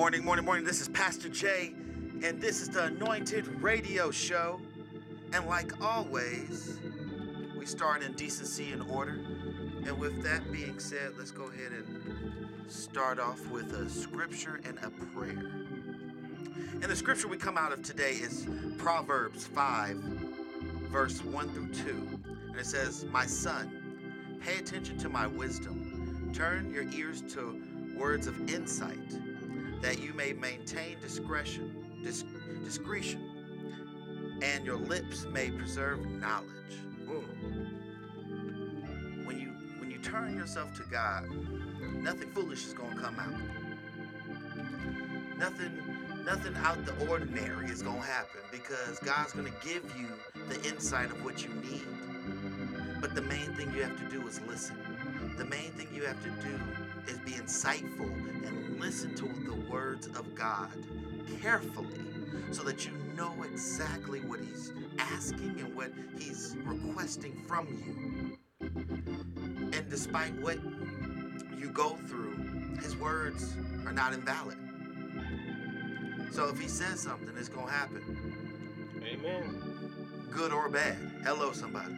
Morning, morning, morning. This is Pastor Jay, and this is the Anointed Radio Show. And like always, we start in decency and order. And with that being said, let's go ahead and start off with a scripture and a prayer. And the scripture we come out of today is Proverbs 5, verse 1 through 2. And it says, My son, pay attention to my wisdom, turn your ears to words of insight that you may maintain discretion, dis- discretion, and your lips may preserve knowledge. Mm. When you when you turn yourself to God, nothing foolish is to come out. Nothing nothing out the ordinary is to happen because God's to give you the insight of what you need. But the main thing you have to do is listen. The main thing you have to do is be insightful and listen to the words of God carefully so that you know exactly what He's asking and what He's requesting from you. And despite what you go through, His words are not invalid. So if He says something, it's going to happen. Amen. Good or bad. Hello, somebody.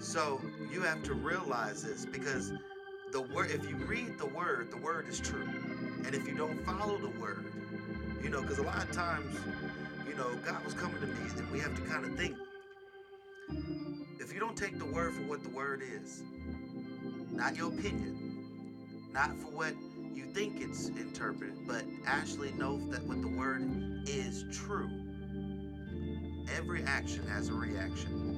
So you have to realize this because the word if you read the word the word is true. And if you don't follow the word you know because a lot of times you know god was coming to me and we have to kind of think. If you don't take the word for what the word is not your opinion not for what you think it's interpreted but actually know that what the word is true every action has a reaction.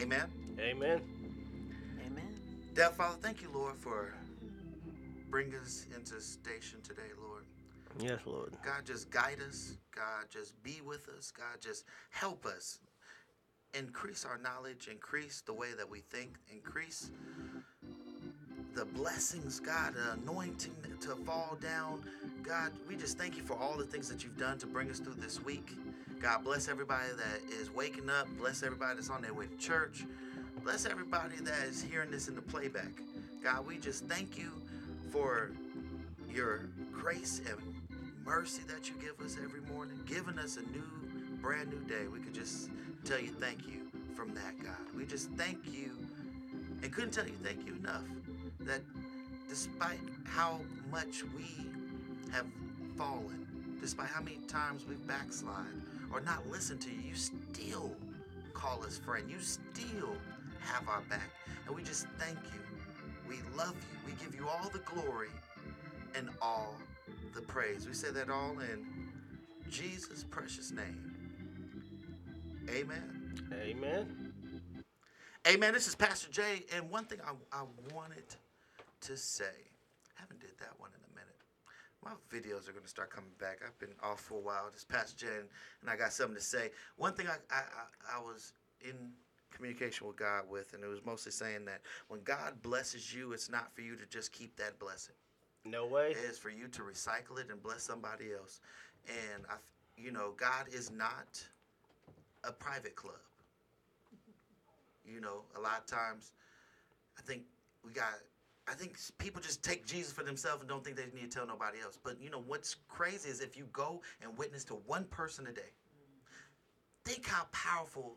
Amen? Amen. Dear Father, thank you, Lord, for bringing us into station today, Lord. Yes, Lord. God, just guide us. God, just be with us. God, just help us. Increase our knowledge, increase the way that we think, increase the blessings, God, the anointing to fall down. God, we just thank you for all the things that you've done to bring us through this week. God, bless everybody that is waking up. Bless everybody that's on their way to church. Bless everybody that is hearing this in the playback. God, we just thank you for your grace and mercy that you give us every morning, giving us a new, brand new day. We could just tell you thank you from that, God. We just thank you and couldn't tell you thank you enough that despite how much we have fallen, despite how many times we've or not listened to you, you still call us friend. You still have our back. And we just thank you. We love you. We give you all the glory and all the praise. We say that all in Jesus' precious name. Amen. Amen. Amen. This is Pastor Jay, and one thing I, I wanted to say, I haven't did that one in a minute. My videos are going to start coming back. I've been off for a while. This Pastor Jay, and, and I got something to say. One thing I, I, I, I was in communication with God with, and it was mostly saying that when God blesses you, it's not for you to just keep that blessing. No way. It is for you to recycle it and bless somebody else. And I, you know, God is not a private club. You know, a lot of times, I think we got. I think people just take Jesus for themselves and don't think they need to tell nobody else. But you know what's crazy is if you go and witness to one person a day, think how powerful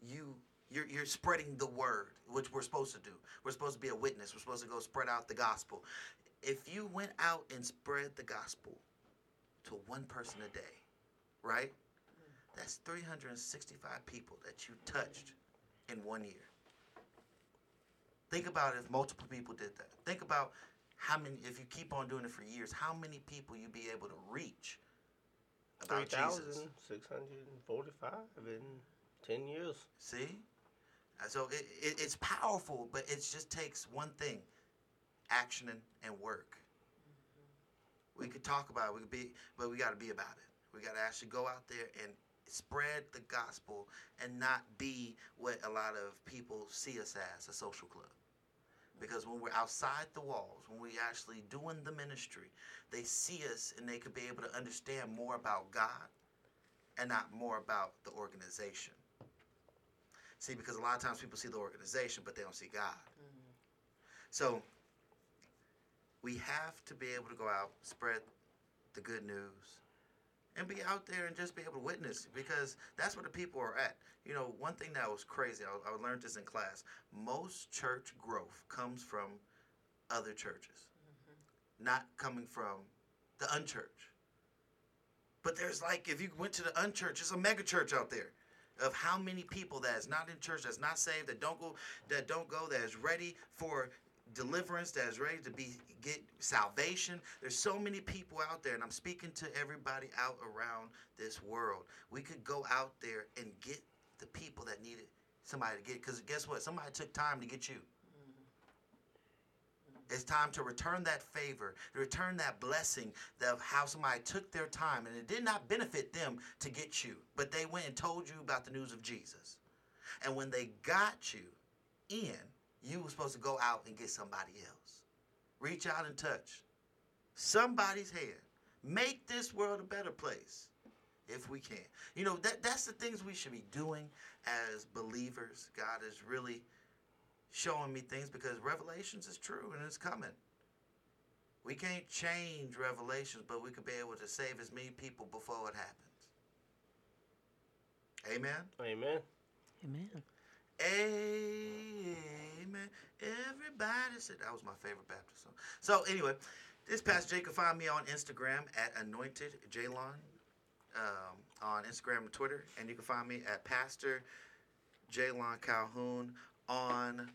you you're, you're spreading the word, which we're supposed to do. We're supposed to be a witness. We're supposed to go spread out the gospel. If you went out and spread the gospel to one person a day, right? That's 365 people that you touched in one year. Think about if multiple people did that. Think about how many, if you keep on doing it for years, how many people you'd be able to reach about Jesus. 3,645 in 10 years. See? So it, it, it's powerful, but it just takes one thing action and, and work. We could talk about it, we could be, but we got to be about it. We got to actually go out there and spread the gospel and not be what a lot of people see us as a social club. Because when we're outside the walls, when we're actually doing the ministry, they see us and they could be able to understand more about God and not more about the organization. See, because a lot of times people see the organization, but they don't see God. Mm-hmm. So we have to be able to go out, spread the good news, and be out there and just be able to witness because that's where the people are at. You know, one thing that was crazy, I, I learned this in class. Most church growth comes from other churches, mm-hmm. not coming from the unchurched. But there's like, if you went to the unchurched, there's a mega church out there of how many people that is not in church, that's not saved, that don't go, that don't go, that is ready for deliverance, that is ready to be get salvation. There's so many people out there, and I'm speaking to everybody out around this world. We could go out there and get the people that needed somebody to get. Because guess what? Somebody took time to get you. It's time to return that favor, to return that blessing of how somebody took their time and it did not benefit them to get you, but they went and told you about the news of Jesus. And when they got you in, you were supposed to go out and get somebody else. Reach out and touch somebody's hand. Make this world a better place if we can. You know, that that's the things we should be doing as believers. God is really showing me things because revelations is true and it's coming. We can't change revelations, but we could be able to save as many people before it happens. Amen. Amen. Amen. Amen. Everybody said that was my favorite Baptist song. So anyway, this Pastor Jay can find me on Instagram at Anointed Jalon, um, on Instagram and Twitter, and you can find me at Pastor Jalon Calhoun on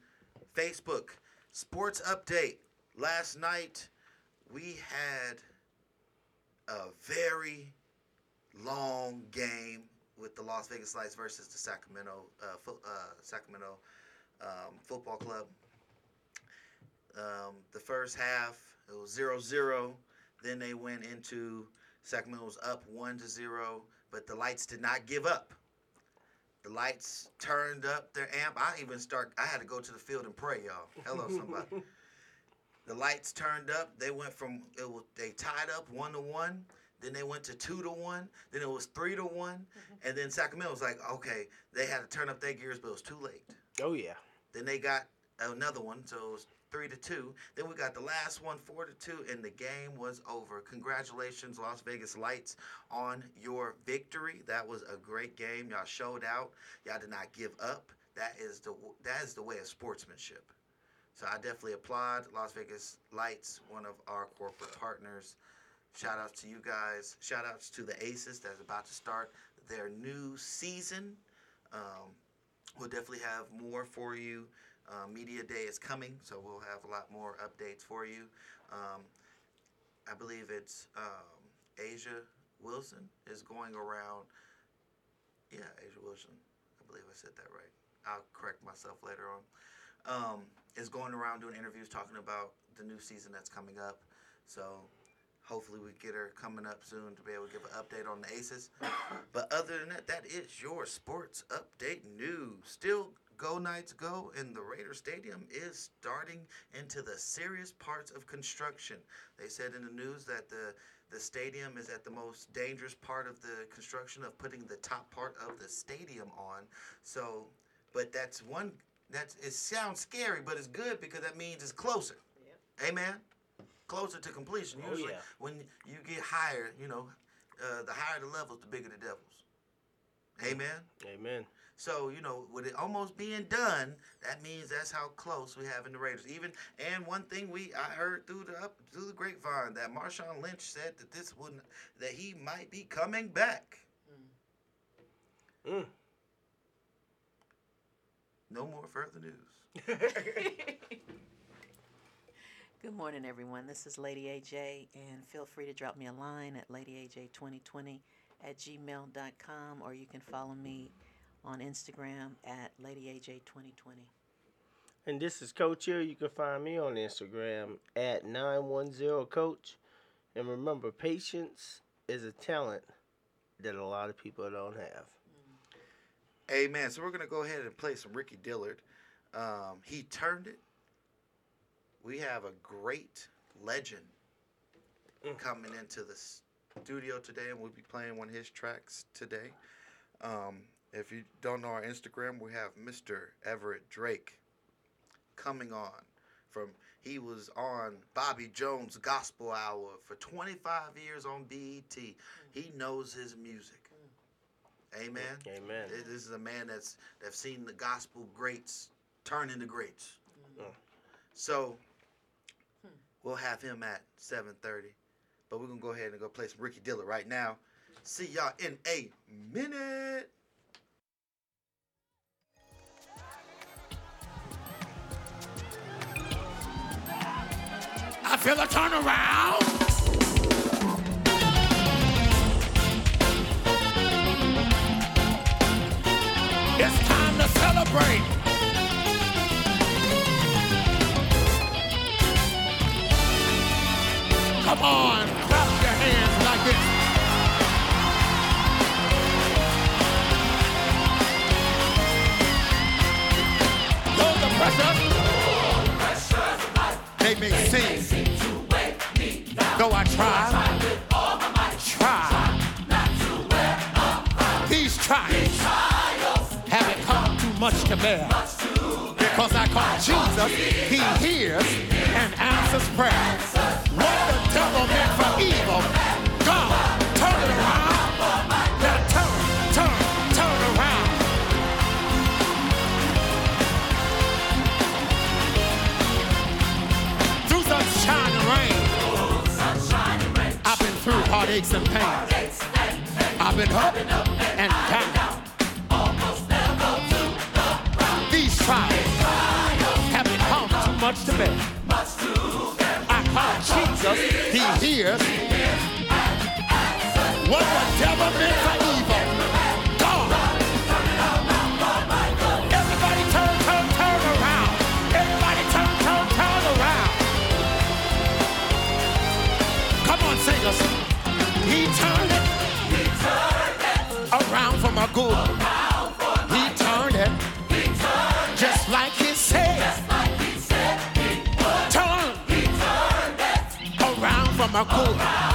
Facebook. Sports update. Last night we had a very long game with the Las Vegas Lights versus the Sacramento uh, fo- uh, Sacramento um, Football Club. Um, the first half it was 0-0. Then they went into Sacramento was up one to zero, but the Lights did not give up. The Lights turned up their amp. I even start. I had to go to the field and pray, y'all. Hello, somebody. the Lights turned up. They went from it was they tied up one to one. Then they went to two to one. Then it was three to one. Mm-hmm. And then Sacramento was like, okay, they had to turn up their gears, but it was too late. Oh yeah. Then they got another one, so it was three to two. Then we got the last one, four to two, and the game was over. Congratulations, Las Vegas Lights, on your victory. That was a great game. Y'all showed out. Y'all did not give up. That is the that is the way of sportsmanship. So I definitely applaud Las Vegas Lights, one of our corporate partners. Shout outs to you guys. Shout outs to the Aces that's about to start their new season. Um, we'll definitely have more for you. Uh, Media Day is coming, so we'll have a lot more updates for you. Um, I believe it's um, A'ja Wilson is going around. Yeah, A'ja Wilson. I believe I said that right. I'll correct myself later on. Um, is going around doing interviews talking about the new season that's coming up. So hopefully we get her coming up soon to be able to give an update on the Aces. But other than that, that is your sports update news. Still Go Knights Go, and the Raider Stadium is starting into the serious parts of construction. They said in the news that the the stadium is at the most dangerous part of the construction of putting the top part of the stadium on. So, but that's one that's it sounds scary, but it's good because that means it's closer. Amen. Closer to completion. Oh, Usually, yeah. when you get higher, you know, uh, the higher the levels, the bigger the devils. Amen. Amen. So you know, with it almost being done, that means that's how close we have in the Raiders. Even and one thing we I heard through the up through the grapevine that Marshawn Lynch said that this wouldn't that he might be coming back. Mm. No more further news. Good morning, everyone. This is Lady AJ, and feel free to drop me a line at ladyaj2020 at gmail.com, or you can follow me on Instagram at ladyaj2020. And this is Coach here. You can find me on Instagram at 910coach. And remember, patience is a talent that a lot of people don't have. Amen. So we're gonna go ahead and play some Ricky Dillard. Um, he turned it. We have a great legend Mm. coming into the studio today, and we'll be playing one of his tracks today. Um, if you don't know our Instagram, we have Mr. Everett Drake coming on from. He was on Bobby Jones Gospel Hour for 25 years on BET. He knows his music. Amen. Amen. This this is a man that's that's seen the gospel greats turn into greats. Mm. So we'll have him at 7:30. But we're gonna go ahead and go play some Ricky Dillard right now. See y'all in a minute. I feel a turnaround. It's time to celebrate. Come on, clap your hands like this. Though the pressure they may seem though I try, try. These trials haven't come too much to bear. Because I call Jesus, He hears and answers prayer. What the devil meant for evil, God, turn it around. Now turn, turn, turn around. Through sunshine and rain. I've been through heartaches and pains. I've been up and down. These trials become too much to bear. I call Jesus, He hears. What the devil meant for evil, God. Everybody turn, turn, turn around. Everybody turn, turn, turn around. Come on, singers. He turned it around for my good. My good.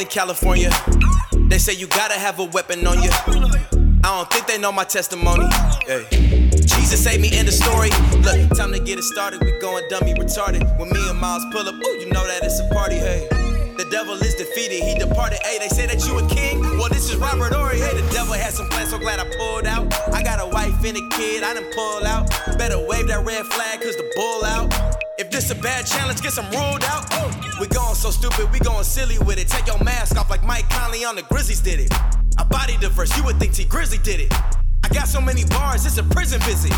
Northern California. They say you gotta have a weapon on you. I don't think they know my testimony. Hey. Jesus saved me in the story. Look, time to get it started. We going dummy retarded. When me and Miles pull up, ooh, you know that it's a party. Hey. The devil is defeated, he departed. Hey, they say that you a king. Well, this is Robert Ory. Hey, the devil had some plans, so glad I pulled out. I got a wife and a kid, I done pull out. Better wave that red flag, cause the bull out. If this a bad challenge, get some ruled out. We going so stupid, we going silly with it. Take your mask off like Mike Conley on the Grizzlies did it. I body diverse, you would think Tee Grizzley did it. I got so many bars, it's a prison visit.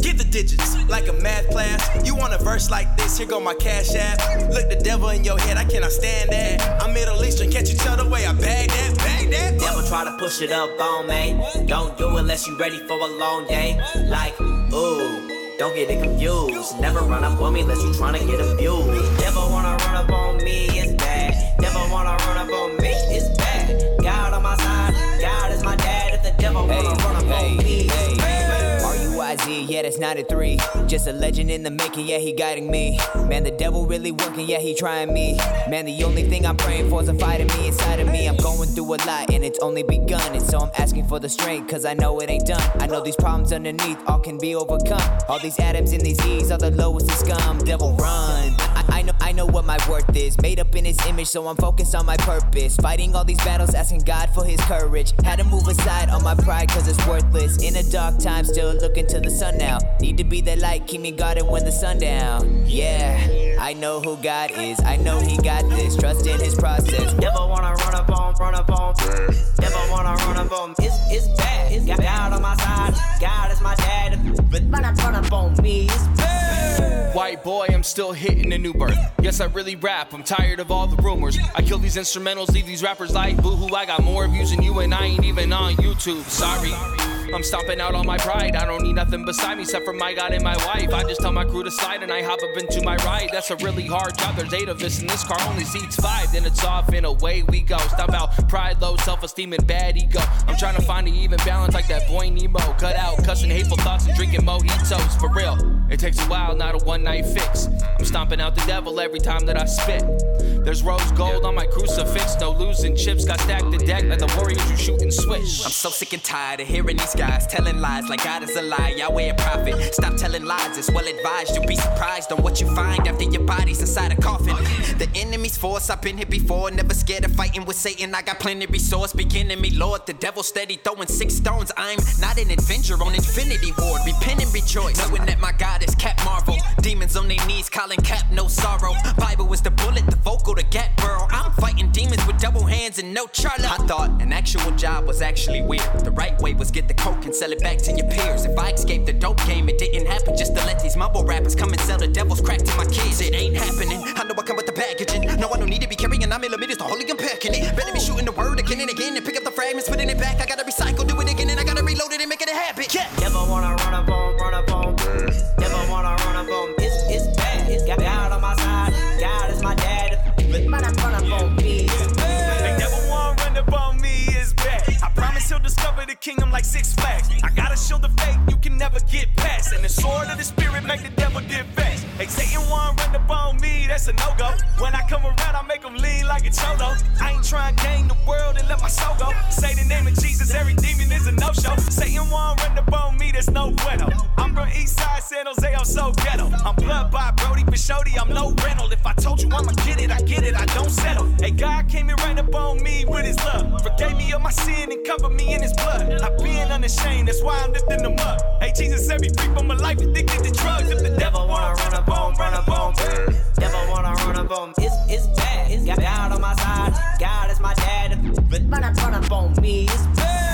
Get the digits like a math class. You want a verse like this? Here go my cash app. Look the devil in your head, I cannot stand that. I'm Middle Eastern, can't you tell the way I bag that? Bag that? Devil try to push it up on me. Don't do it unless you ready for a long day. Like, ooh. Don't get it confused. Never run up on me unless you tryna get abused. Never wanna run up on me, it's bad. Never wanna run up on me, it's bad. God on my side, God is my dad. If the devil wanna run up on me. R-U-I-Z, yeah, that's 93. Just a legend in the making, yeah, he guiding me. Man, the devil really working, yeah, he trying me. Man, the only thing I'm praying for is a fight in me inside of me. I'm going through a lot and it's only begun. And so I'm asking for the strength, cause I know it ain't done. I know these problems underneath all can be overcome. All these atoms in these E's are the lowest of scum. Devil run. I, I know I know what my worth is. Made up in his image, so I'm focused on my purpose. Fighting all these battles, asking God for his courage. Had to move aside on my pride, cause it's worthless. In a dark time, still looking to the sun now. Need to be that light, keep me guarded when the sun down. Yeah, I know who God is. I know he got this. Trust in his process. Never wanna run up on, run up on. Never wanna run up on. It's, it's bad. It's got God on my side. God is my dad. But run up, run up on me. It's bad. White boy, I'm still hitting a new birth. Yes, I really rap. I'm tired of all the rumors. I kill these instrumentals, leave these rappers like boohoo. I got more views than you, and I ain't even on YouTube. Sorry. I'm stomping out all my pride. I don't need nothing beside me except for my God and my wife. I just tell my crew to slide and I hop up into my ride. That's a really hard job. There's eight of us, and this car only seats five. Then it's off and away we go. Stomp out pride, low self esteem, and bad ego. I'm trying to find an even balance like that boy Nemo. Cut out cussing hateful thoughts and drinking mojitos. For real, it takes a while, not a one night fix. I'm stomping out the devil every time that I spit. There's rose gold on my crucifix. No losing chips, got stacked the deck like the warriors you shoot and switch. I'm so sick and tired of hearing these guys telling lies like God is a lie. Yahweh a prophet. Stop telling lies, it's well advised. You'll be surprised on what you find after your body's inside a coffin. The enemy's force, I've been here before. Never scared of fighting with Satan. I got plenty resource. Beginning me, Lord. The devil steady throwing six stones. I'm not an Avenger on Infinity War. Repent and rejoice. Knowing that my God is Cap Marvel. Demons on their knees, calling Cap no sorrow. Bible is the bullet, the vocal, the gap burrow. I'm fighting demons with double hands and no charla. I thought an actual job was actually weird. The right way was get the coke and sell it back to your peers. If I escaped the dope game, it didn't happen just to let these mumble rappers come and sell the devil's crack to my kids. It ain't happening. I know I come with the packaging. No, I don't need to be carrying nine millimeters. The holy unpacking it. Better be shooting the word again and again and pick up the fragments, putting it back. I gotta recycle, do it again, and I gotta reload it and make it a habit. Yeah. Never wanna run up on, run up six flags. I gotta show the fake, you can never get past. And the sword of the spirit make the devil dip fast. Hey, Satan to run up me, that's a no go. When I come around, I make him lean like a cholo. I ain't trying to gain the world and let my soul go. Say the name of Jesus, every demon is a no show. Satan want to run up on me, that's no bueno. I'm from Eastside, San Jose, I'm so ghetto. I'm blood by Brody Pashodi, I'm no rental. If I told you I'ma get it, I get it, I don't settle. Hey, God came and ran up on me with his love. Forgave me of my sin and covered me in his blood. I've been unashamed, that's why I'm lifting them up. Hey, Jesus me free from a life addicted to drugs. If the devil wanna run up on, run up on. Never wanna run up on. It's, it's bad. It's got God on my side. God is my dad. But run up on me. It's bad.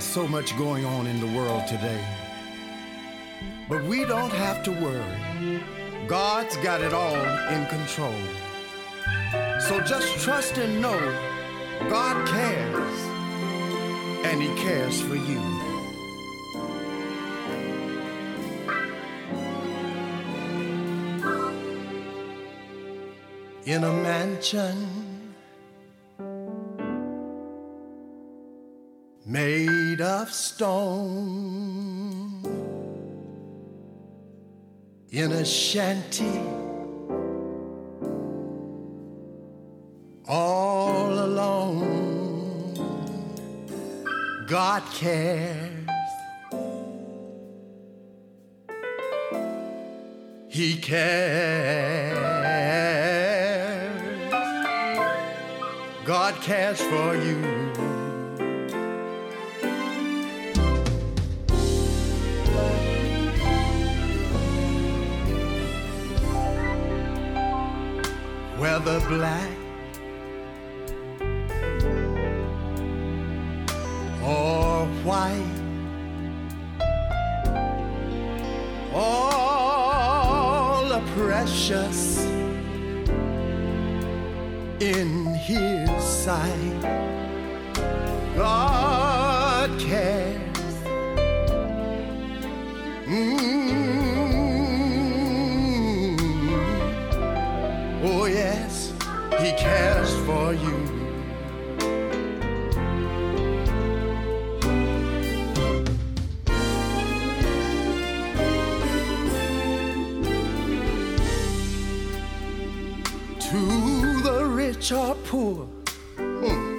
So much going on in the world today. But we don't have to worry. God's got it all in control. So just trust and know God cares, and He cares for you. In a mansion made of stone, in a shanty all alone. God cares. He cares. God cares for you. Whether black. Or white, all are precious in His sight. God to the rich or poor, hmm,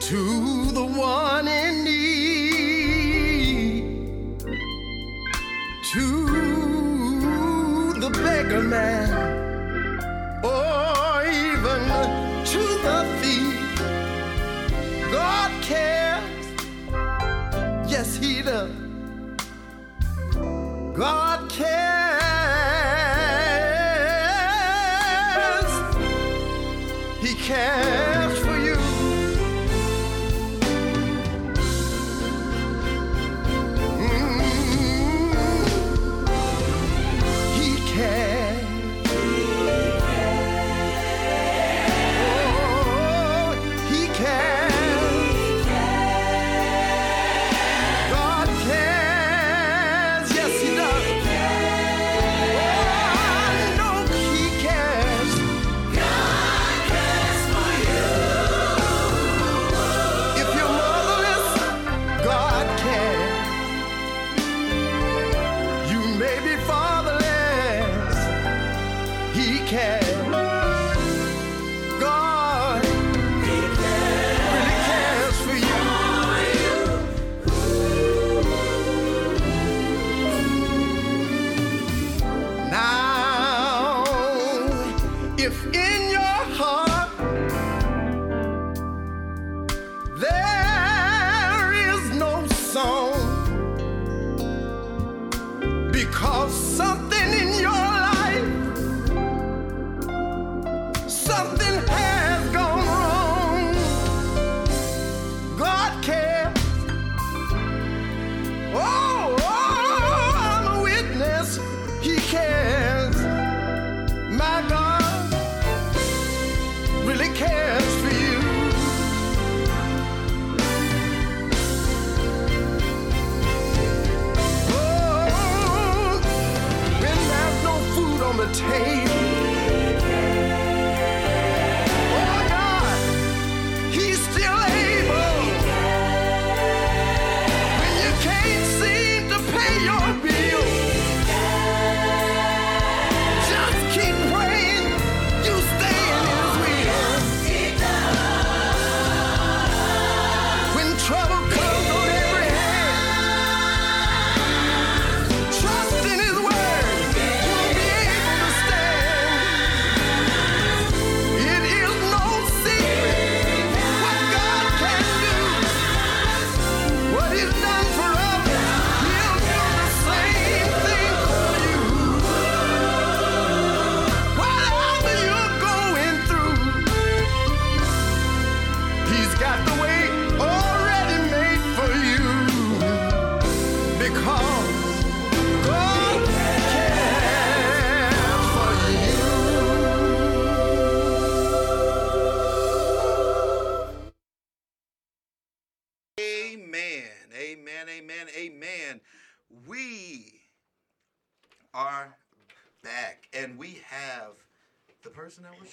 to the one in need, to the beggar man, or even to the thief. God cares, yes, He does. God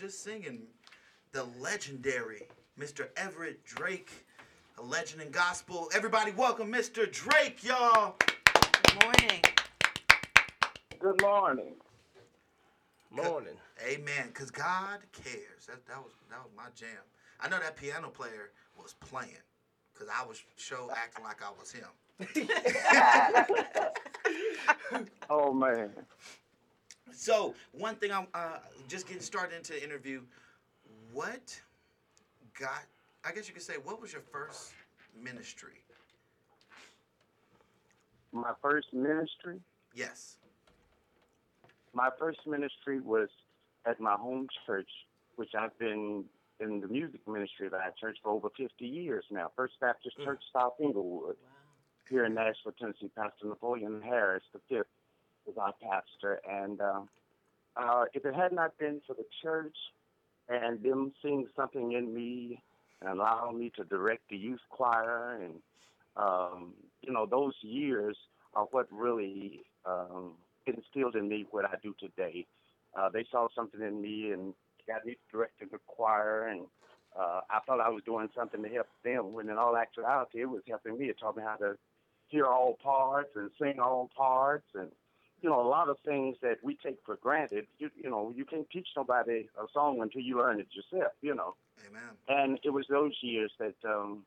was just singing, the legendary Mr. Everett Drake, a legend in gospel. Everybody, welcome Mr. Drake, y'all. Good morning. Good morning. Morning. Amen. Cause God cares. That that was that was my jam. I know that piano player was playing, cause I was show acting like I was him. Oh man. So one thing I'm uh, just getting started into the interview. What got? I guess you could say, what was your first ministry? My first ministry. Yes. My first ministry was at my home church, which I've been in the music ministry of that church for over 50 years now. First Baptist Church, South Inglewood, here in Nashville, Tennessee. Pastor Napoleon Harris, the fifth, was our pastor. And uh, uh, if it had not been for the church and them seeing something in me and allowing me to direct the youth choir and um, you know those years are what really um, instilled in me what I do today. Uh, they saw something in me and got me directing the choir, and uh, I thought I was doing something to help them. When in all actuality, it was helping me. It taught me how to hear all parts and sing all parts, and you know a lot of things that we take for granted. You, you know, you can't teach somebody a song until you learn it yourself. You know. Amen. And it was those years that um,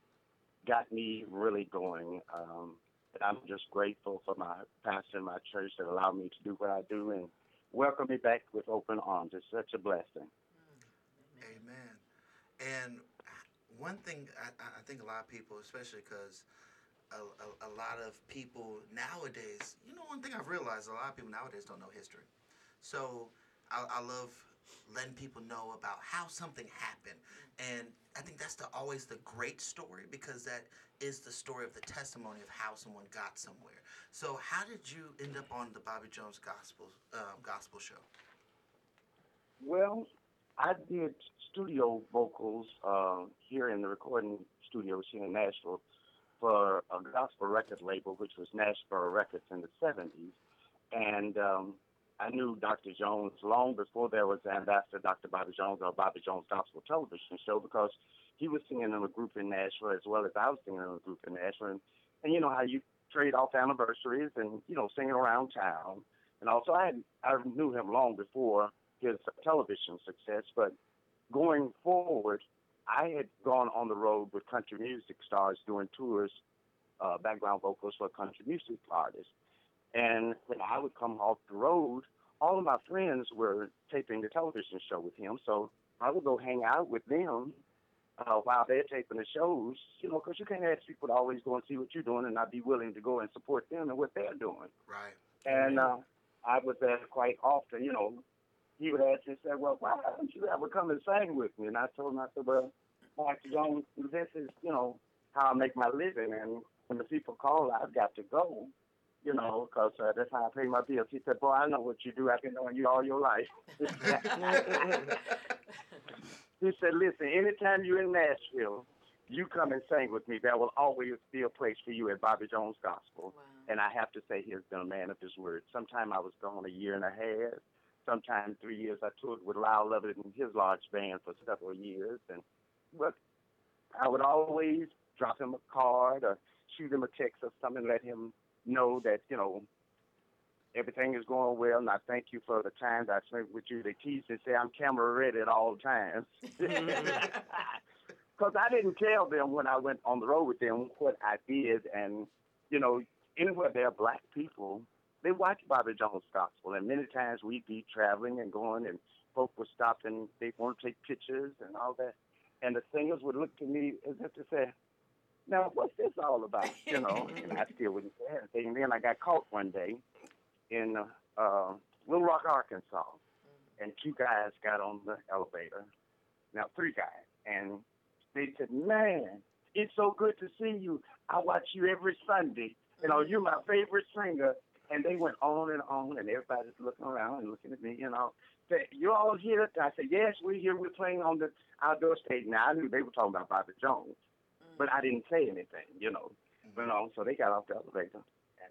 got me really going. Um, and I'm just grateful for my pastor and my church that allowed me to do what I do and welcome me back with open arms. It's such a blessing. Amen. And one thing I, I think a lot of people, especially because a, a, a lot of people nowadays, you know, one thing I've realized a lot of people nowadays don't know history. So I, I love letting people know about how something happened. And I think that's the always the great story because that is the story of the testimony of how someone got somewhere. So how did you end up on the Bobby Jones Gospel um, Gospel Show? Well, I did studio vocals uh, here in the recording studios here in Nashville for a gospel record label, which was Nashville Records in the 70s. And um, I knew Dr. Jones long before there was Ambassador Dr. Bobby Jones or Bobby Jones Gospel Television Show because he was singing in a group in Nashville as well as I was singing in a group in Nashville. And, and you know how you trade off anniversaries and, you know, singing around town. And also, I, had, I knew him long before his television success, but going forward, I had gone on the road with country music stars doing tours, uh, background vocals for country music artists. And when I would come off the road, all of my friends were taping the television show with him. So I would go hang out with them uh, while they're taping the shows, you know, because you can't ask people to always go and see what you're doing and not be willing to go and support them and what they're doing. Right. And uh, I was there quite often, you know. He would ask me, say, well, why don't you ever come and sing with me? And I told him, I said, well, Dr. Jones, this is, you know, how I make my living. And when the people call, I've got to go, you know, because uh, that's how I pay my bills. He said, boy, I know what you do. I've been knowing you all your life. he said, listen, anytime you're in Nashville, you come and sing with me. There will always be a place for you at Bobby Jones Gospel. And I have to say, he has been a man of his word. Sometime I was gone a year and a half. Sometime three years. I toured with Lyle Lovett and his large band for several years. And but I would always drop him a card or shoot him a text or something, let him know that, you know, everything is going well, and I thank you for the time that I spent with you. They tease and say I'm camera ready at all times. Because I didn't tell them when I went on the road with them what I did, and you know, anywhere there are black people, they watch Bobby Jones Gospel, and many times we'd be traveling and going, and folk would stop and they want to take pictures and all that, and the singers would look to me as if to say, "Now, what's this all about?" You know, and I still wouldn't say anything. And then I got caught one day in uh, uh, Little Rock, Arkansas, and two guys got on the elevator. Now, three guys, and they said, "Man, it's so good to see you. I watch you every Sunday. You know, you're my favorite singer. And they went on and on, and everybody's looking around and looking at me, you know. You all here? I said, yes, we're here. We're playing on the outdoor stage. Now, I knew they were talking about Bobby Jones, but I didn't say anything, you know. You know, so they got off the elevator.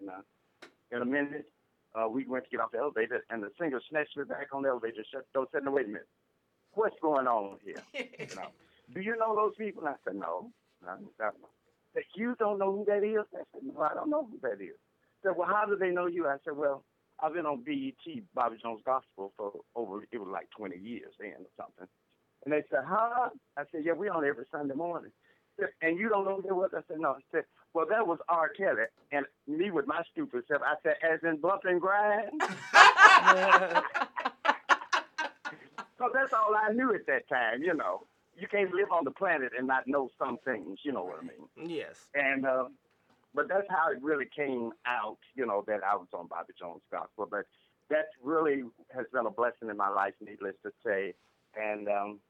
And uh, in a minute, uh, we went to get off the elevator, and the singer snatched me back on the elevator, shut the door, said, no, wait a minute. What's going on here? you know, do you know those people? And I said, no. I don't. Said, you don't know who that is? I said, no, I don't know who that is. Said, well, how do they know you? I said, well, I've been on BET, Bobby Jones Gospel, for over, it was like 20 years then or something. And they said, huh? I said, yeah, we on every Sunday morning. Said, and you don't know who that was? I said, no. I said, well, that was R. Kelly. And me with my stupid self, I said, as in bump and grind? so that's all I knew at that time, you know. You can't live on the planet and not know some things, you know what I mean? Yes. And uh, but that's how it really came out, you know, that I was on Bobby Jones Gospel. But that really has been a blessing in my life, needless to say. And um,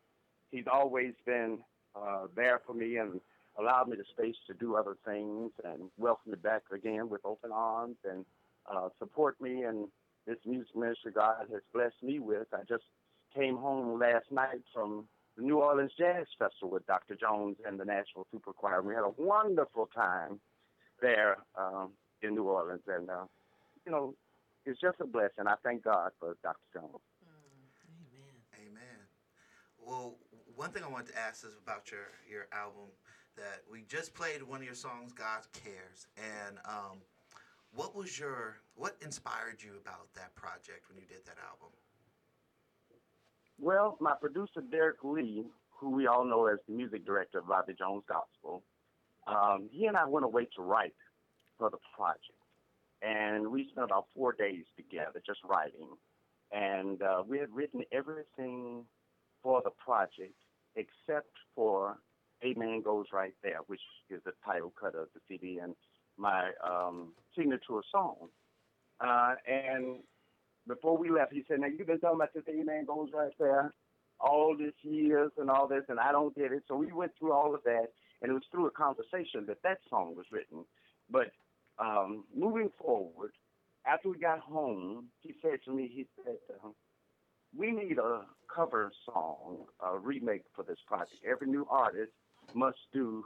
he's always been uh, there for me and allowed me the space to do other things and welcomed me back again with open arms and uh, support me in this music ministry God has blessed me with. I just came home last night from the New Orleans Jazz Festival with Dr. Jones and the Nashville Super Choir. We had a wonderful time there um, in New Orleans, and uh, you know, it's just a blessing. I thank God for Dr. Jones. Amen. Amen. Well, one thing I wanted to ask is about your your album that we just played one of your songs, God Cares, and um, what was your what inspired you about that project when you did that album? Well, my producer Derek Lee, who we all know as the music director of Bobby Jones Gospel, um, he and I went away to write for the project, and we spent about four days together just writing. And uh, we had written everything for the project except for Amen Goes Right There," which is the title cut of the CD and my um, signature song. Uh, and before we left, he said, "Now you've been talking about this Man Goes Right There all these years and all this, and I don't get it." So we went through all of that, and it was through a conversation that that song was written. But um, moving forward, after we got home, he said to me, he said, uh, "We need a cover song, a remake for this project. Every new artist must do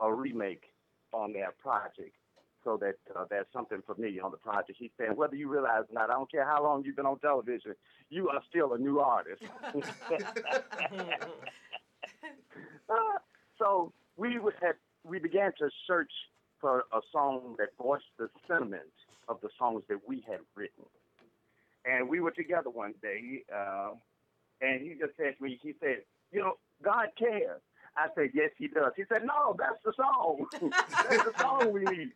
a remake on their project." So that uh, there's something for me on the project. He said, whether you realize or not, I don't care how long you've been on television, you are still a new artist. Uh, so we have we began to search for a song that voiced the sentiment of the songs that we had written. And we were together one day, uh, and he just said to me, he said, you know, God cares. I said, yes, he does. He said, no, that's the song. that's the song we need.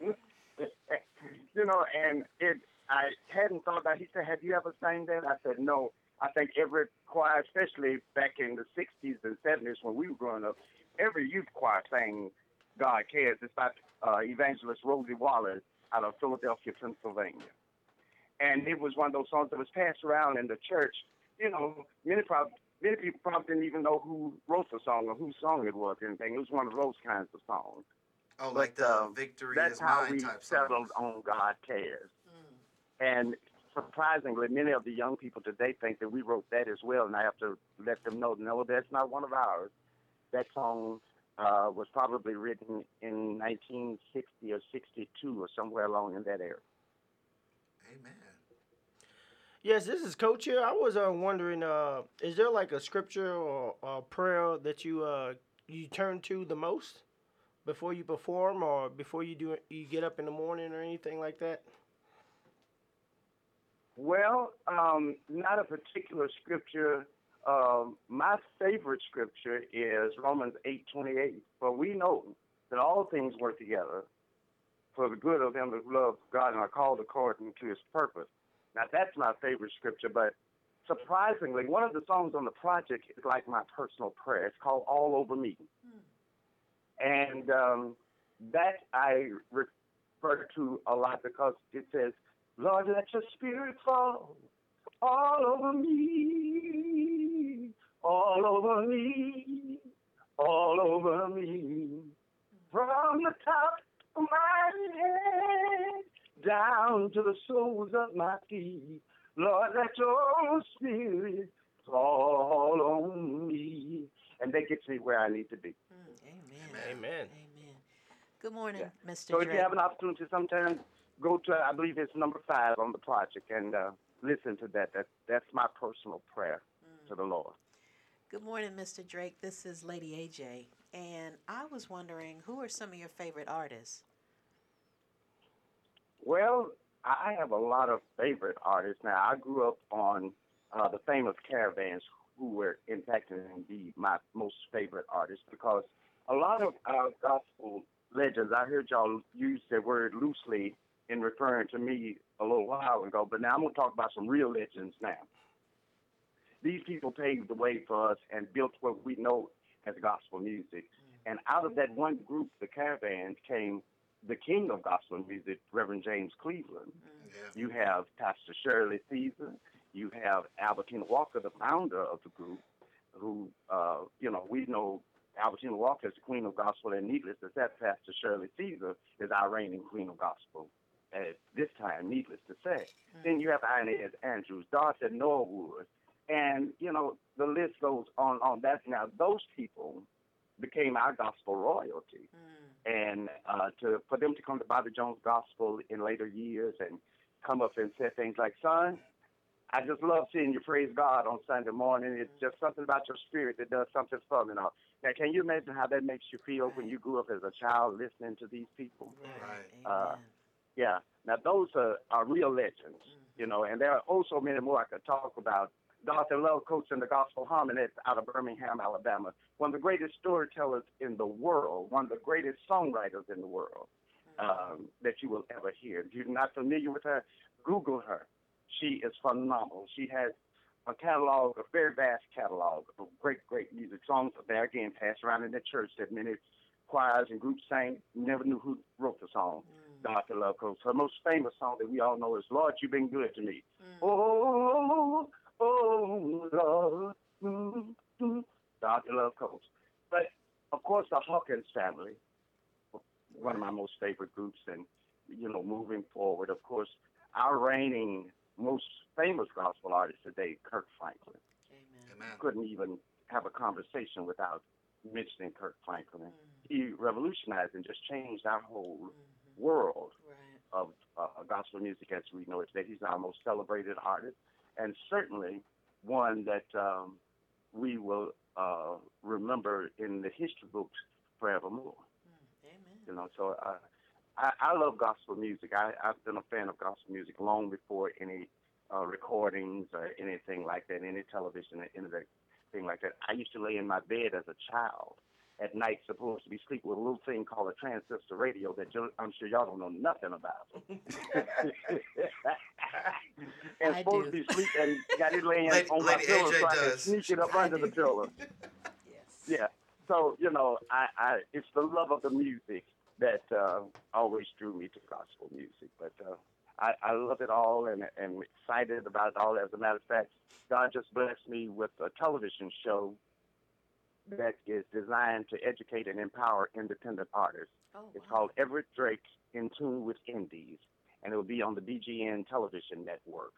you know, and it, I hadn't thought about. He said, "Have you ever sang that?" I said, "No." I think every choir, especially back in the '60s and '70s when we were growing up, every youth choir sang "God Cares." It's by uh, evangelist Rosie Wallace out of Philadelphia, Pennsylvania, and it was one of those songs that was passed around in the church. You know, many probably many people probably didn't even know who wrote the song or whose song it was. or anything. It was one of those kinds of songs. Oh, like the um, victory that's is how mine we type settled songs. on God Cares. And surprisingly, many of the young people today think that we wrote that as well, and I have to let them know, no, that's not one of ours. That song uh, was probably written in 1960 or 62 or somewhere along in that era. Amen. Yes, this is Coach here. I was uh, wondering, uh, is there like a scripture or a prayer that you uh, you turn to the most before you perform or before you do you get up in the morning or anything like that? Well, um, not a particular scripture. Um, my favorite scripture is Romans 8:28. For we know that all things work together for the good of them that love God and are called according to His purpose. Now that's my favorite scripture, but surprisingly, one of the songs on the project is like my personal prayer. It's called All Over Me, and um, that I refer to a lot because it says, "Lord, let Your Spirit fall all over me, all over me, all over me, from the top of my head down to the soles of my feet. Lord, let your spirit fall on me. And that gets me where I need to be. Amen. Amen. Amen. Good morning, Mr. So if you have an opportunity sometime, go to, I believe it's number five on the project and uh, listen to that. that. That's my personal prayer to the Lord. Good morning, Mr. Drake. This is Lady AJ. And I was wondering, who are some of your favorite artists? Well, I have a lot of favorite artists. Now, I grew up on uh, the famous Caravans, who were, in fact, indeed, my most favorite artists because a lot of our gospel legends, I heard y'all use the word loosely in referring to me a little while ago, but now I'm going to talk about some real legends now. These people paved the way for us and built what we know as gospel music. Mm. And out of that one group, the Caravans, came the king of gospel music, Reverend James Cleveland. Mm. You have Pastor Shirley Caesar. You have Albertina Walker, the founder of the group, who, uh, you know, we know Albertina Walker is the queen of gospel, and needless to say, Pastor Shirley Caesar is our reigning queen of gospel at this time, needless to say. Mm. Then you have Inez Andrews, Dorothy Norwood, and, you know, the list goes on on that. Now, those people became our gospel royalty and uh, to for them to come to Bobby Jones Gospel in later years and come up and say things like, "Son, I just love seeing you praise God on Sunday morning. It's just something about your spirit that does something for me." Now, now can you imagine how that makes you feel when you grew up as a child listening to these people? Right. Uh, yeah. Now those are, are real legends, you know, and there are also many more I could talk about. Dr. Love Coates and the Gospel Harmonettes out of Birmingham, Alabama. One of the greatest storytellers in the world, one of the greatest songwriters in the world mm-hmm. um, that you will ever hear. If you're not familiar with her, Google her. She is phenomenal. She has a catalog, a very vast catalog of great, great music songs that are again passed around in the church that many choirs and groups sang. Never knew who wrote the song. Dr. Love Coates. Her most famous song that we all know is "Lord, You've Been Good to Me." Mm. Oh, oh, Lord, mm, mm, Dr. Love Coates. But of course, the Hawkins family, one of my most favorite groups, and you know, moving forward, of course, our reigning most famous gospel artist today, Kirk Franklin. Amen. Couldn't even have a conversation without mentioning Kirk Franklin. He revolutionized and just changed our whole world of uh, gospel music as we know it today. He's our most celebrated artist, and certainly one that um, we will uh, remember in the history books forevermore. Amen. You know, so uh, I, I love gospel music. I, I've been a fan of gospel music long before any uh, recordings or anything like that, any television or anything like that. I used to lay in my bed as a child at night, supposed to be sleeping with a little thing called a transistor radio that I'm sure y'all don't know nothing about. and I supposed do. to be sleeping and got it laying Lady- on my Lady pillow AJ so I could does. sneak it up under the pillow. yes. Yeah. So you know, I, I it's the love of the music that uh, always drew me to gospel music. But uh, I, I love it all and and excited about it all. As a matter of fact, God just blessed me with a television show that is designed to educate and empower independent artists. It's called Everett Drake in Tune with Indies, and it will be on the BGN television network,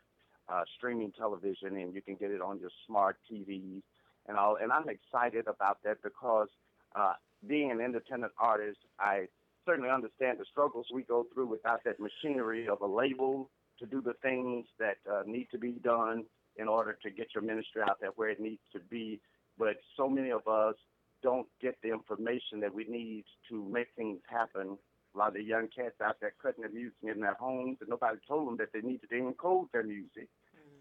uh, streaming television, and you can get it on your smart TVs and all. And I'm excited about that because uh, being an independent artist, I certainly understand the struggles we go through without that machinery of a label to do the things that uh, need to be done in order to get your ministry out there where it needs to be. But so many of us don't get the information that we need to make things happen. A lot of the young cats out there cutting their music in their homes, and nobody told them that they needed to encode their music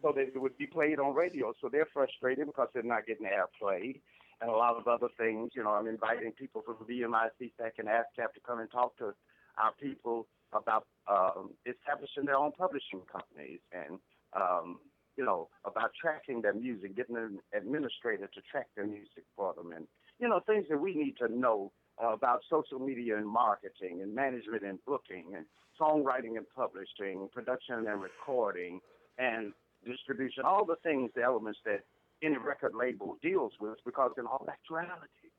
so that it would be played on radio. So they're frustrated because they're not getting airplay and a lot of other things. You know, I'm inviting people from BMI, SESAC, and ASCAP to come and talk to our people about um, establishing their own publishing companies and, um, you know, about tracking their music, getting an administrator to track their music for them, and, you know, things that we need to know uh, about social media and marketing and management and booking and songwriting and publishing, production and recording, and distribution, all the things, the elements that any record label deals with, because in all actuality,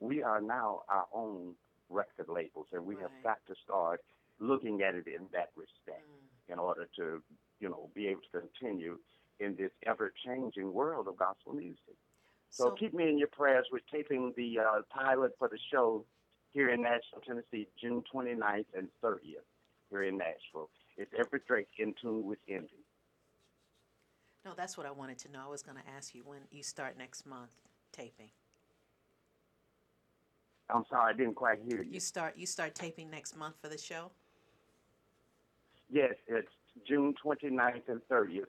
we are now our own record labels, and we have got to start looking at it in that respect in order to, you know, be able to continue in this ever-changing world of gospel music. So, So- keep me in your prayers. We're taping the uh, pilot for the show here in Nashville, Tennessee, June 29th and 30th here in Nashville. It's Everett Drake in tune with Indy. No, that's what I wanted to know. I was going to ask you when you start next month taping. I'm sorry, I didn't quite hear you. You start you start taping next month for the show. Yes, it's June 29th and 30th.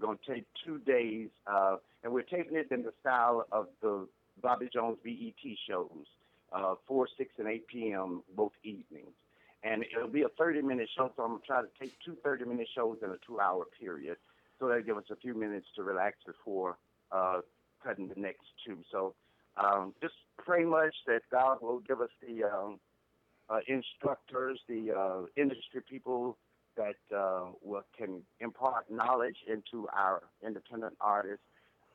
Going to take two days, uh, and we're taping it in the style of the Bobby Jones BET shows, uh, 4, 6, and 8 p.m. both evenings. And it'll be a 30 minute show, so I'm going to try to take two 30 minute shows in a two hour period. So that'll give us a few minutes to relax before uh, cutting the next two. So um, just pray much that God will give us the um, uh, instructors, the uh, industry people that uh, will, can impart knowledge into our independent artists.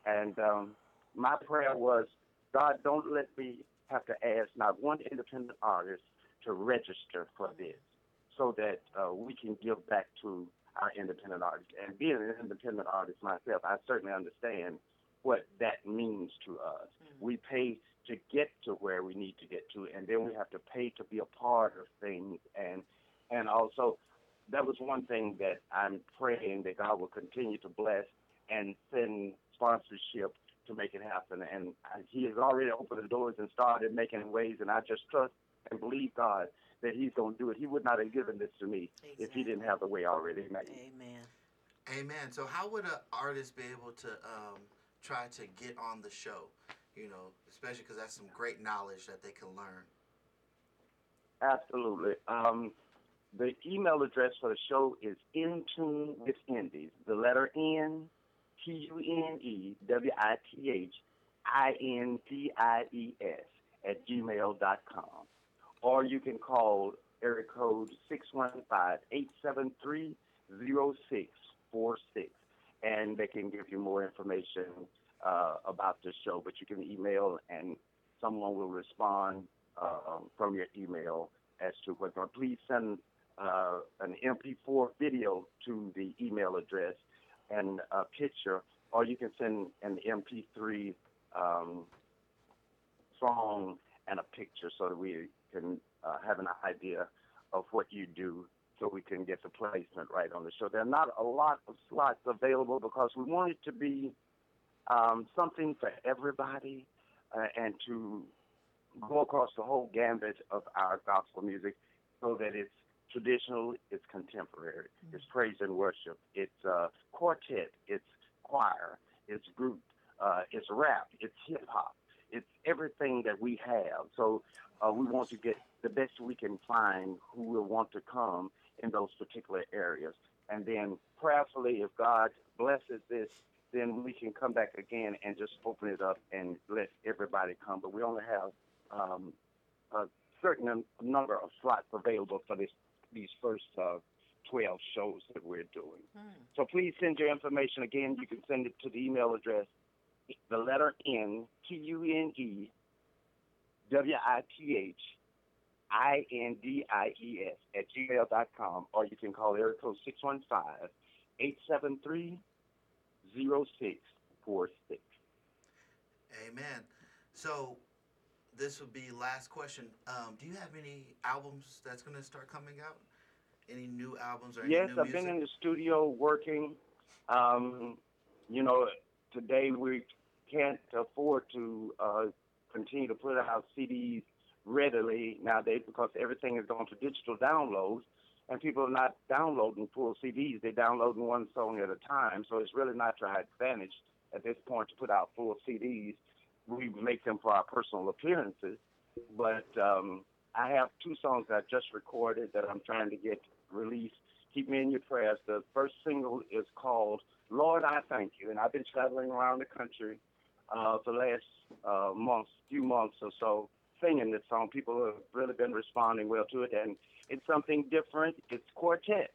And um, my prayer was, God, don't let me have to ask not one independent artist to register for this so that uh, we can give back to our independent artists. And being an independent artist myself, I certainly understand what that means to us. We pay to get to where we need to get to, and then we have to pay to be a part of things. And and also, that was one thing that I'm praying that God will continue to bless and send sponsorship to make it happen. And He has already opened the doors and started making ways, and I just trust and believe God that He's going to do it. He would not have given this to me if He didn't have the way already made. Amen. Amen. So how would an artist be able to um, try to get on the show? You know, especially because that's some great knowledge that they can learn. Absolutely. Um, the email address for the show is in tune with indies. The letter N, T U N E W I T H I N D I E S at gmail.com. Or you can call area code 615-873-0646 and they can give you more information uh, about the show. But you can email and someone will respond uh, from your email as to what. Please send uh, an MP4 video to the email address and a picture, or you can send an MP3 um, song and a picture so that we can uh, have an idea of what you do so we can get the placement right on the show. There are not a lot of slots available because we want it to be um, something for everybody uh, and to go across the whole gambit of our gospel music so that it's traditional, it's contemporary, it's praise and worship, it's uh, quartet, it's choir, it's group, uh, it's rap, it's hip hop, it's everything that we have. So uh, we want to get the best we can find who will want to come in those particular areas. And then prayerfully, if God blesses this, then we can come back again and just open it up and let everybody come. But we only have um, a certain number of slots available for this these first uh, 12 shows that we're doing. So please send your information again. You can send it to the email address, the letter N, T U N E, W I T H, I N D I E S, at gmail.com, or you can call area code 615 873 0646. Amen. So this would be last question. Um, do you have any albums that's going to start coming out? Any new albums or any Yes, I've been in the studio working. Um, you know, today we can't afford to uh, continue to put out CDs readily nowadays because everything is going to digital downloads, and people are not downloading full CDs. They're downloading one song at a time, so it's really not to our advantage at this point to put out full CDs. We make them for our personal appearances, but um, I have two songs I just recorded that I'm trying to get released. Keep me in your prayers. The first single is called "Lord, I Thank You," and I've been traveling around the country uh, for the last uh, months, few months or so, singing this song. People have really been responding well to it, and it's something different. It's quartet.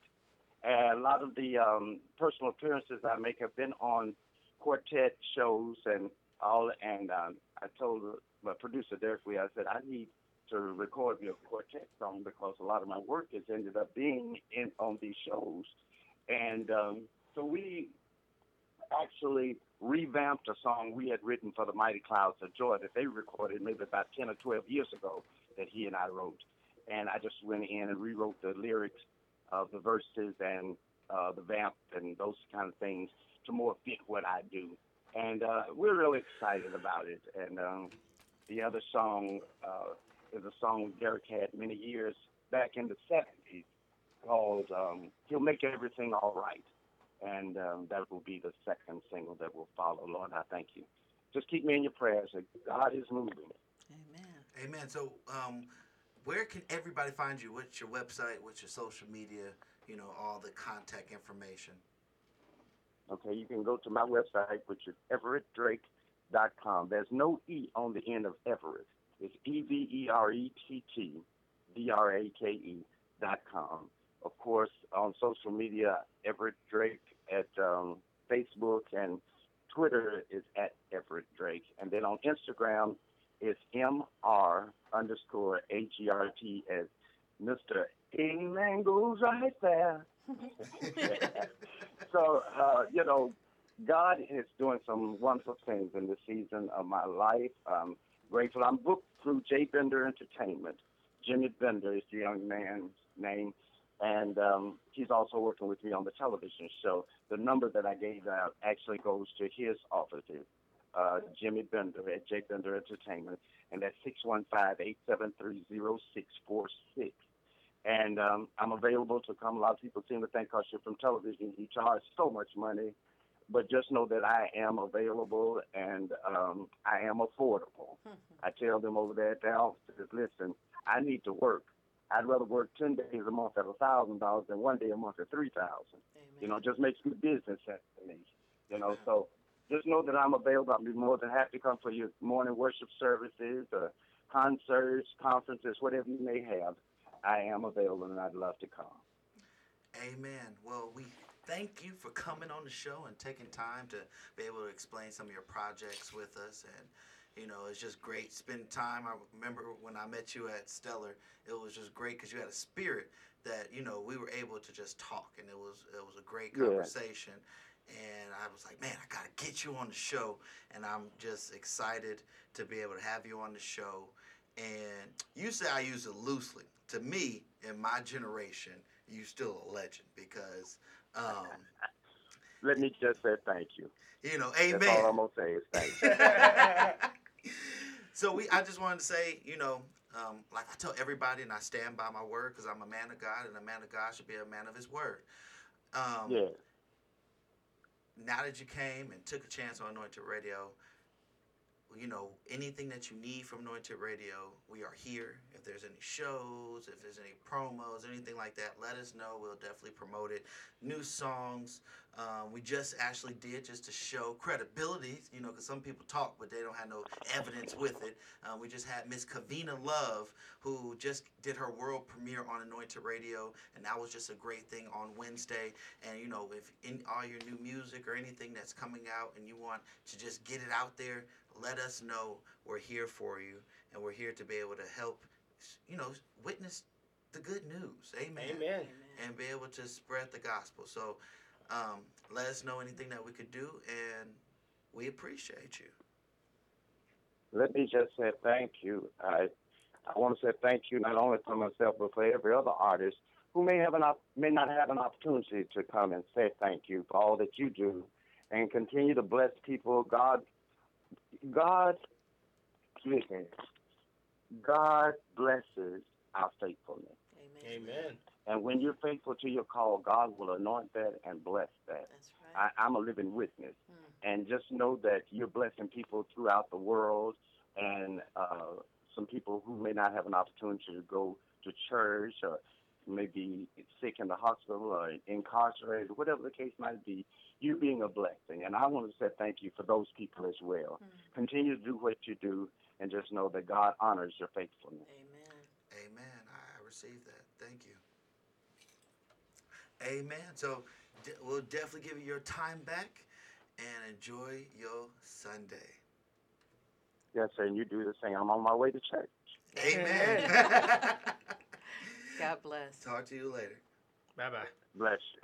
And a lot of the um, personal appearances I make have been on quartet shows and all. And um, I told my producer Derek Lee, I said I need to record me a quartet song because a lot of my work has ended up being in on these shows, and um, so we actually revamped a song we had written for the Mighty Clouds of Joy that they recorded maybe about 10 or 12 years ago that he and I wrote. And I just went in and rewrote the lyrics of the verses and uh, the vamp and those kind of things to more fit what I do. And uh, we're really excited about it. And um, the other song uh, is a song Derek had many years back in the 70s called um, He'll Make Everything All Right and um, that will be the second single that will follow. Lord, I thank you. Just keep me in your prayers. God is moving. Amen. Amen. So, um, where can everybody find you? What's your website? What's your social media? You know, all the contact information. Okay, you can go to my website, which is everettdrake.com. There's no E on the end of Everett. It's E V E R E T T D R A K E dot com. Of course, on social media, Everett Drake at um, Facebook and Twitter is at Everett Drake. And then on Instagram, it's MR underscore A-G-R-T as Mr. Amen goes right there. so, uh, you know, God is doing some wonderful things in this season of my life. I'm grateful. I'm booked through J. Bender Entertainment. Jimmy Bender is the young man's name and um, he's also working with me on the television show. The number that I gave out actually goes to his office, uh, Jimmy Bender at J. Bender Entertainment, and that's six one five eight seven three zero six four six. And um, I'm available to come. A lot of people seem to think because you're from television, you charge so much money. But just know that I am available and um, I am affordable. I tell them over there at the office, listen, I need to work. I'd rather work ten days a month at a thousand dollars than one day a month at three thousand. You know, it just makes good business sense to me. You know, so just know that I'm available. I'll be more than happy to come for your morning worship services, or concerts, conferences, whatever you may have. I am available, and I'd love to come. Amen. Well, we thank you for coming on the show and taking time to be able to explain some of your projects with us and you know, it's just great spending time. I remember when I met you at Stellar, it was just great because you had a spirit that you know we were able to just talk, and it was it was a great Yeah. conversation. And I was like, man, I gotta get you on the show, and I'm just excited to be able to have you on the show. And you say I use it loosely. To me, in my generation, you still a legend because, um, Let me just say thank you. you know, That's amen. all I'm gonna say is thank you. so we, I just wanted to say, you know, um, like I tell everybody, and I stand by my word because I'm a man of God, and a man of God should be a man of His word. Um, yeah. Now that you came and took a chance on Anointed Radio, you know, anything that you need from Anointed Radio, we are here. If there's any shows, if there's any promos, anything like that, let us know. We'll definitely promote it. New songs. Um, we just actually did just to show credibility, you know, because some people talk, but they don't have no evidence with it. Uh, we just had Miss Kavina Love, who just did her world premiere on Anointed Radio, and that was just a great thing on Wednesday. And, you know, if in all your new music or anything that's coming out and you want to just get it out there, let us know. We're here for you, and we're here to be able to help, you know, witness the good news. Amen. Amen. And be able to spread the gospel. So um, let us know anything that we could do, and we appreciate you. Let me just say thank you. I I want to say thank you not only for myself but for every other artist who may have an op- may not have an opportunity to come and say thank you for all that you do, and continue to bless people. God, God, listen, God blesses our faithfulness. Amen. And when you're faithful to your call, God will anoint that and bless that. I, I'm a living witness. And just know that you're blessing people throughout the world and uh, some people who may not have an opportunity to go to church or maybe sick in the hospital or incarcerated, whatever the case might be, you being a blessing. And I want to say thank you for those people as well. Continue to do what you do and just know that God honors your faithfulness. Amen. Amen. I received that. Thank you. Amen. So de- we'll definitely give you your time back and enjoy your Sunday. Yes, sir, and you do the same. I'm on my way to church. Amen. God bless. Talk to you later. Bye bye. Bless you.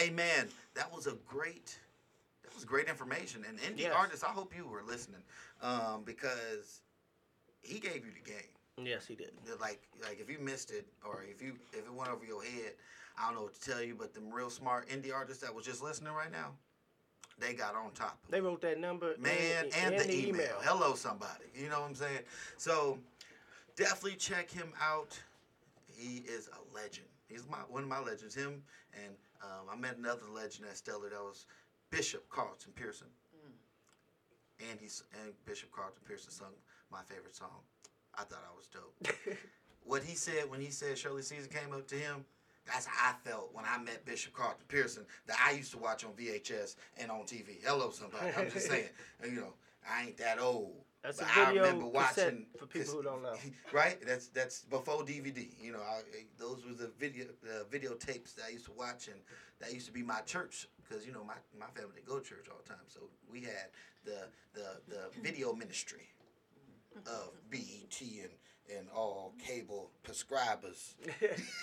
Amen. That was a great, that was great information. And indie Yes. artists, I hope you were listening, um, because he gave you the game. Yes, he did. Like, like if you missed it or if you if it went over your head, I don't know what to tell you. But them real smart indie artists that was just listening right now, they got on top. They wrote that number. Man, and, and, the, email. Hello, somebody. You know what I'm saying? So definitely check him out. He is a legend. He's my one of my legends. Him and um, I met another legend at Stellar that was Bishop Carlton Pearson. And he's and Bishop Carlton Pearson sung my favorite song. I thought I was dope. what he said when he said Shirley Caesar came up to him, that's how I felt when I met Bishop Carlton Pearson that I used to watch on VHS and on TV. Hello, somebody. I'm just saying. You know, I ain't that old. That's a but I video remember watching for people who don't know. right? That's that's before DVD. You know, I, those were the video the videotapes that I used to watch, and that used to be my church because you know my, my family didn't go to church all the time, so we had the the the video ministry of BET and and all cable prescribers.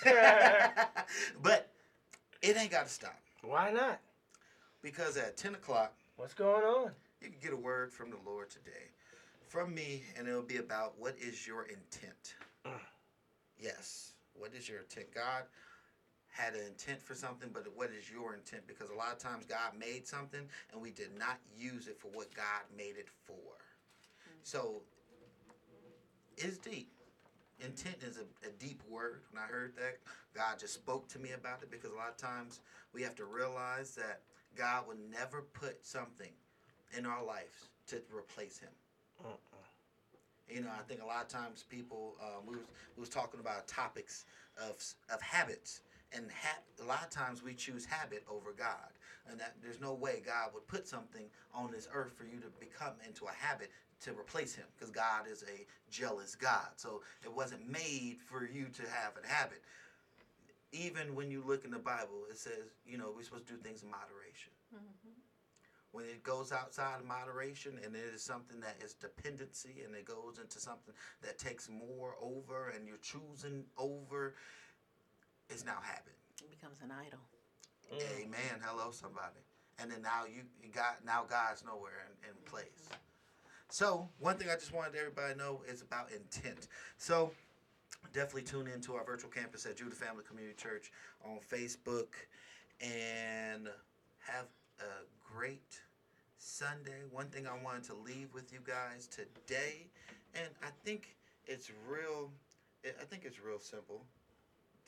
but it ain't got to stop Why not? because at ten o'clock What's going on? you can get a word from the Lord today. From me, and it'll be about what is your intent. Mm. Yes, what is your intent? God had an intent for something, but what is your intent? Because a lot of times God made something and we did not use it for what God made it for. So it's deep. Intent is a, a deep word. When I heard that, God just spoke to me about it because a lot of times we have to realize that God will never put something in our lives to replace Him. You know, I think a lot of times people um, we was we was talking about topics of of habits, and ha- a lot of times we choose habit over God, and that there's no way God would put something on this earth for you to become into a habit to replace Him, because God is a jealous God. So it wasn't made for you to have a habit. Even when you look in the Bible, it says you know we're supposed to do things in moderation mm-hmm. when it goes outside of moderation and it is something that is dependency and it goes into something that takes more over and you're choosing over, it's now habit. It becomes an idol. Mm. Amen. Hello, somebody. And then now you, you got now God's nowhere in, in place. So one thing I just wanted everybody to know is about intent. So definitely tune in to our virtual campus at Judah Family Community Church on Facebook and have a great Sunday. One thing I wanted to leave with you guys today, and I think it's real. I think it's real simple.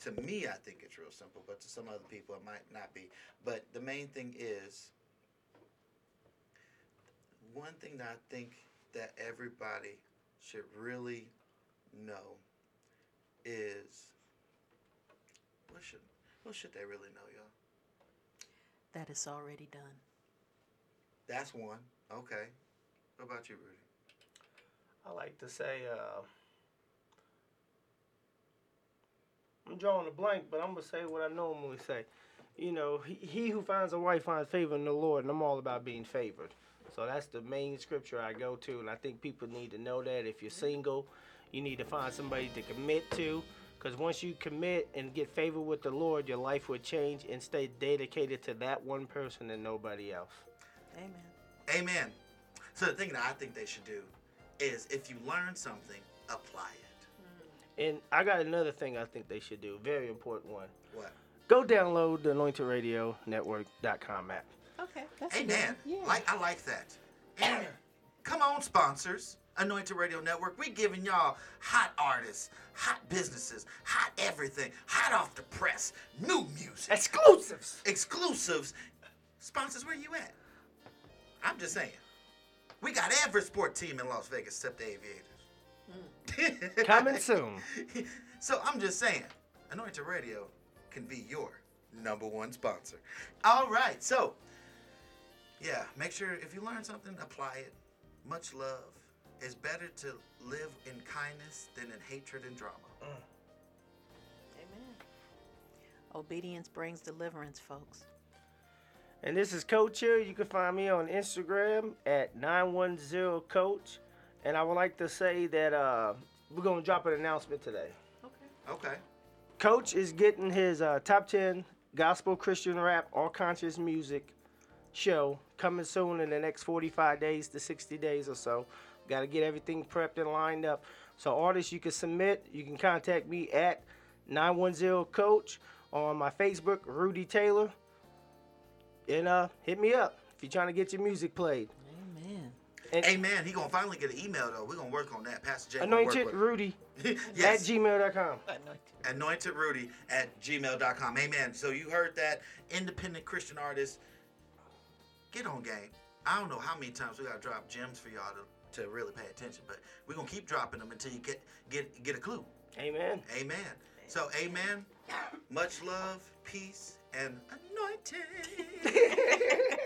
To me, I think it's real simple, but to some other people, it might not be. But the main thing is one thing that I think that everybody should really know is what should what should they really know, y'all? That is already done. That's one. Okay. What about you, Rudy? I like to say, uh, I'm drawing a blank, but I'm gonna say what I normally say. You know, he, he who finds a wife finds favor in the Lord, and I'm all about being favored. So that's the main scripture I go to, and I think people need to know that. If you're single, you need to find somebody to commit to, because once you commit and get favor with the Lord, your life will change and stay dedicated to that one person and nobody else. Amen. Amen. So the thing that I think they should do is if you learn something, apply it. And I got another thing I think they should do. Very important one. What? Go download the Anointed Radio Network.com app. Okay. That's Amen. A yeah. Like I like that. And come on, sponsors. Anointed Radio Network. We giving y'all hot artists, hot businesses, hot everything, hot off the press, new music, exclusives, exclusives. Sponsors, where you at? I'm just saying. We got every sport team in Las Vegas except the Aviators. Coming soon. So I'm just saying, Anointed Radio can be your number one sponsor. All right, so yeah, make sure if you learn something, apply it. Much love. It's better to live in kindness than in hatred and drama. Mm. Amen. Obedience brings deliverance, folks. And this is Coach here. You can find me on Instagram at 910coach. And I would like to say that uh, we're gonna drop an announcement today. Okay. Okay. Coach is getting his uh, top 10 gospel Christian rap all conscious music show coming soon in the next 45 days to 60 days or so. Got to get everything prepped and lined up. So artists, you can submit. You can contact me at 910 Coach on my Facebook, Rudy Taylor, and uh, hit me up if you're trying to get your music played. Amen. Amen. He gonna finally get an email though. We're gonna work on that. Pastor Jay. gonna work Anointed with- Rudy yes. at gmail.com. Anointed Rudy at gmail.com. Amen. So you heard that. Independent Christian artist. Get on game. I don't know how many times we gotta drop gems for y'all to, to really pay attention, but we're gonna keep dropping them until you get get get a clue. Amen. Amen. So amen. Much love, peace, and anointing.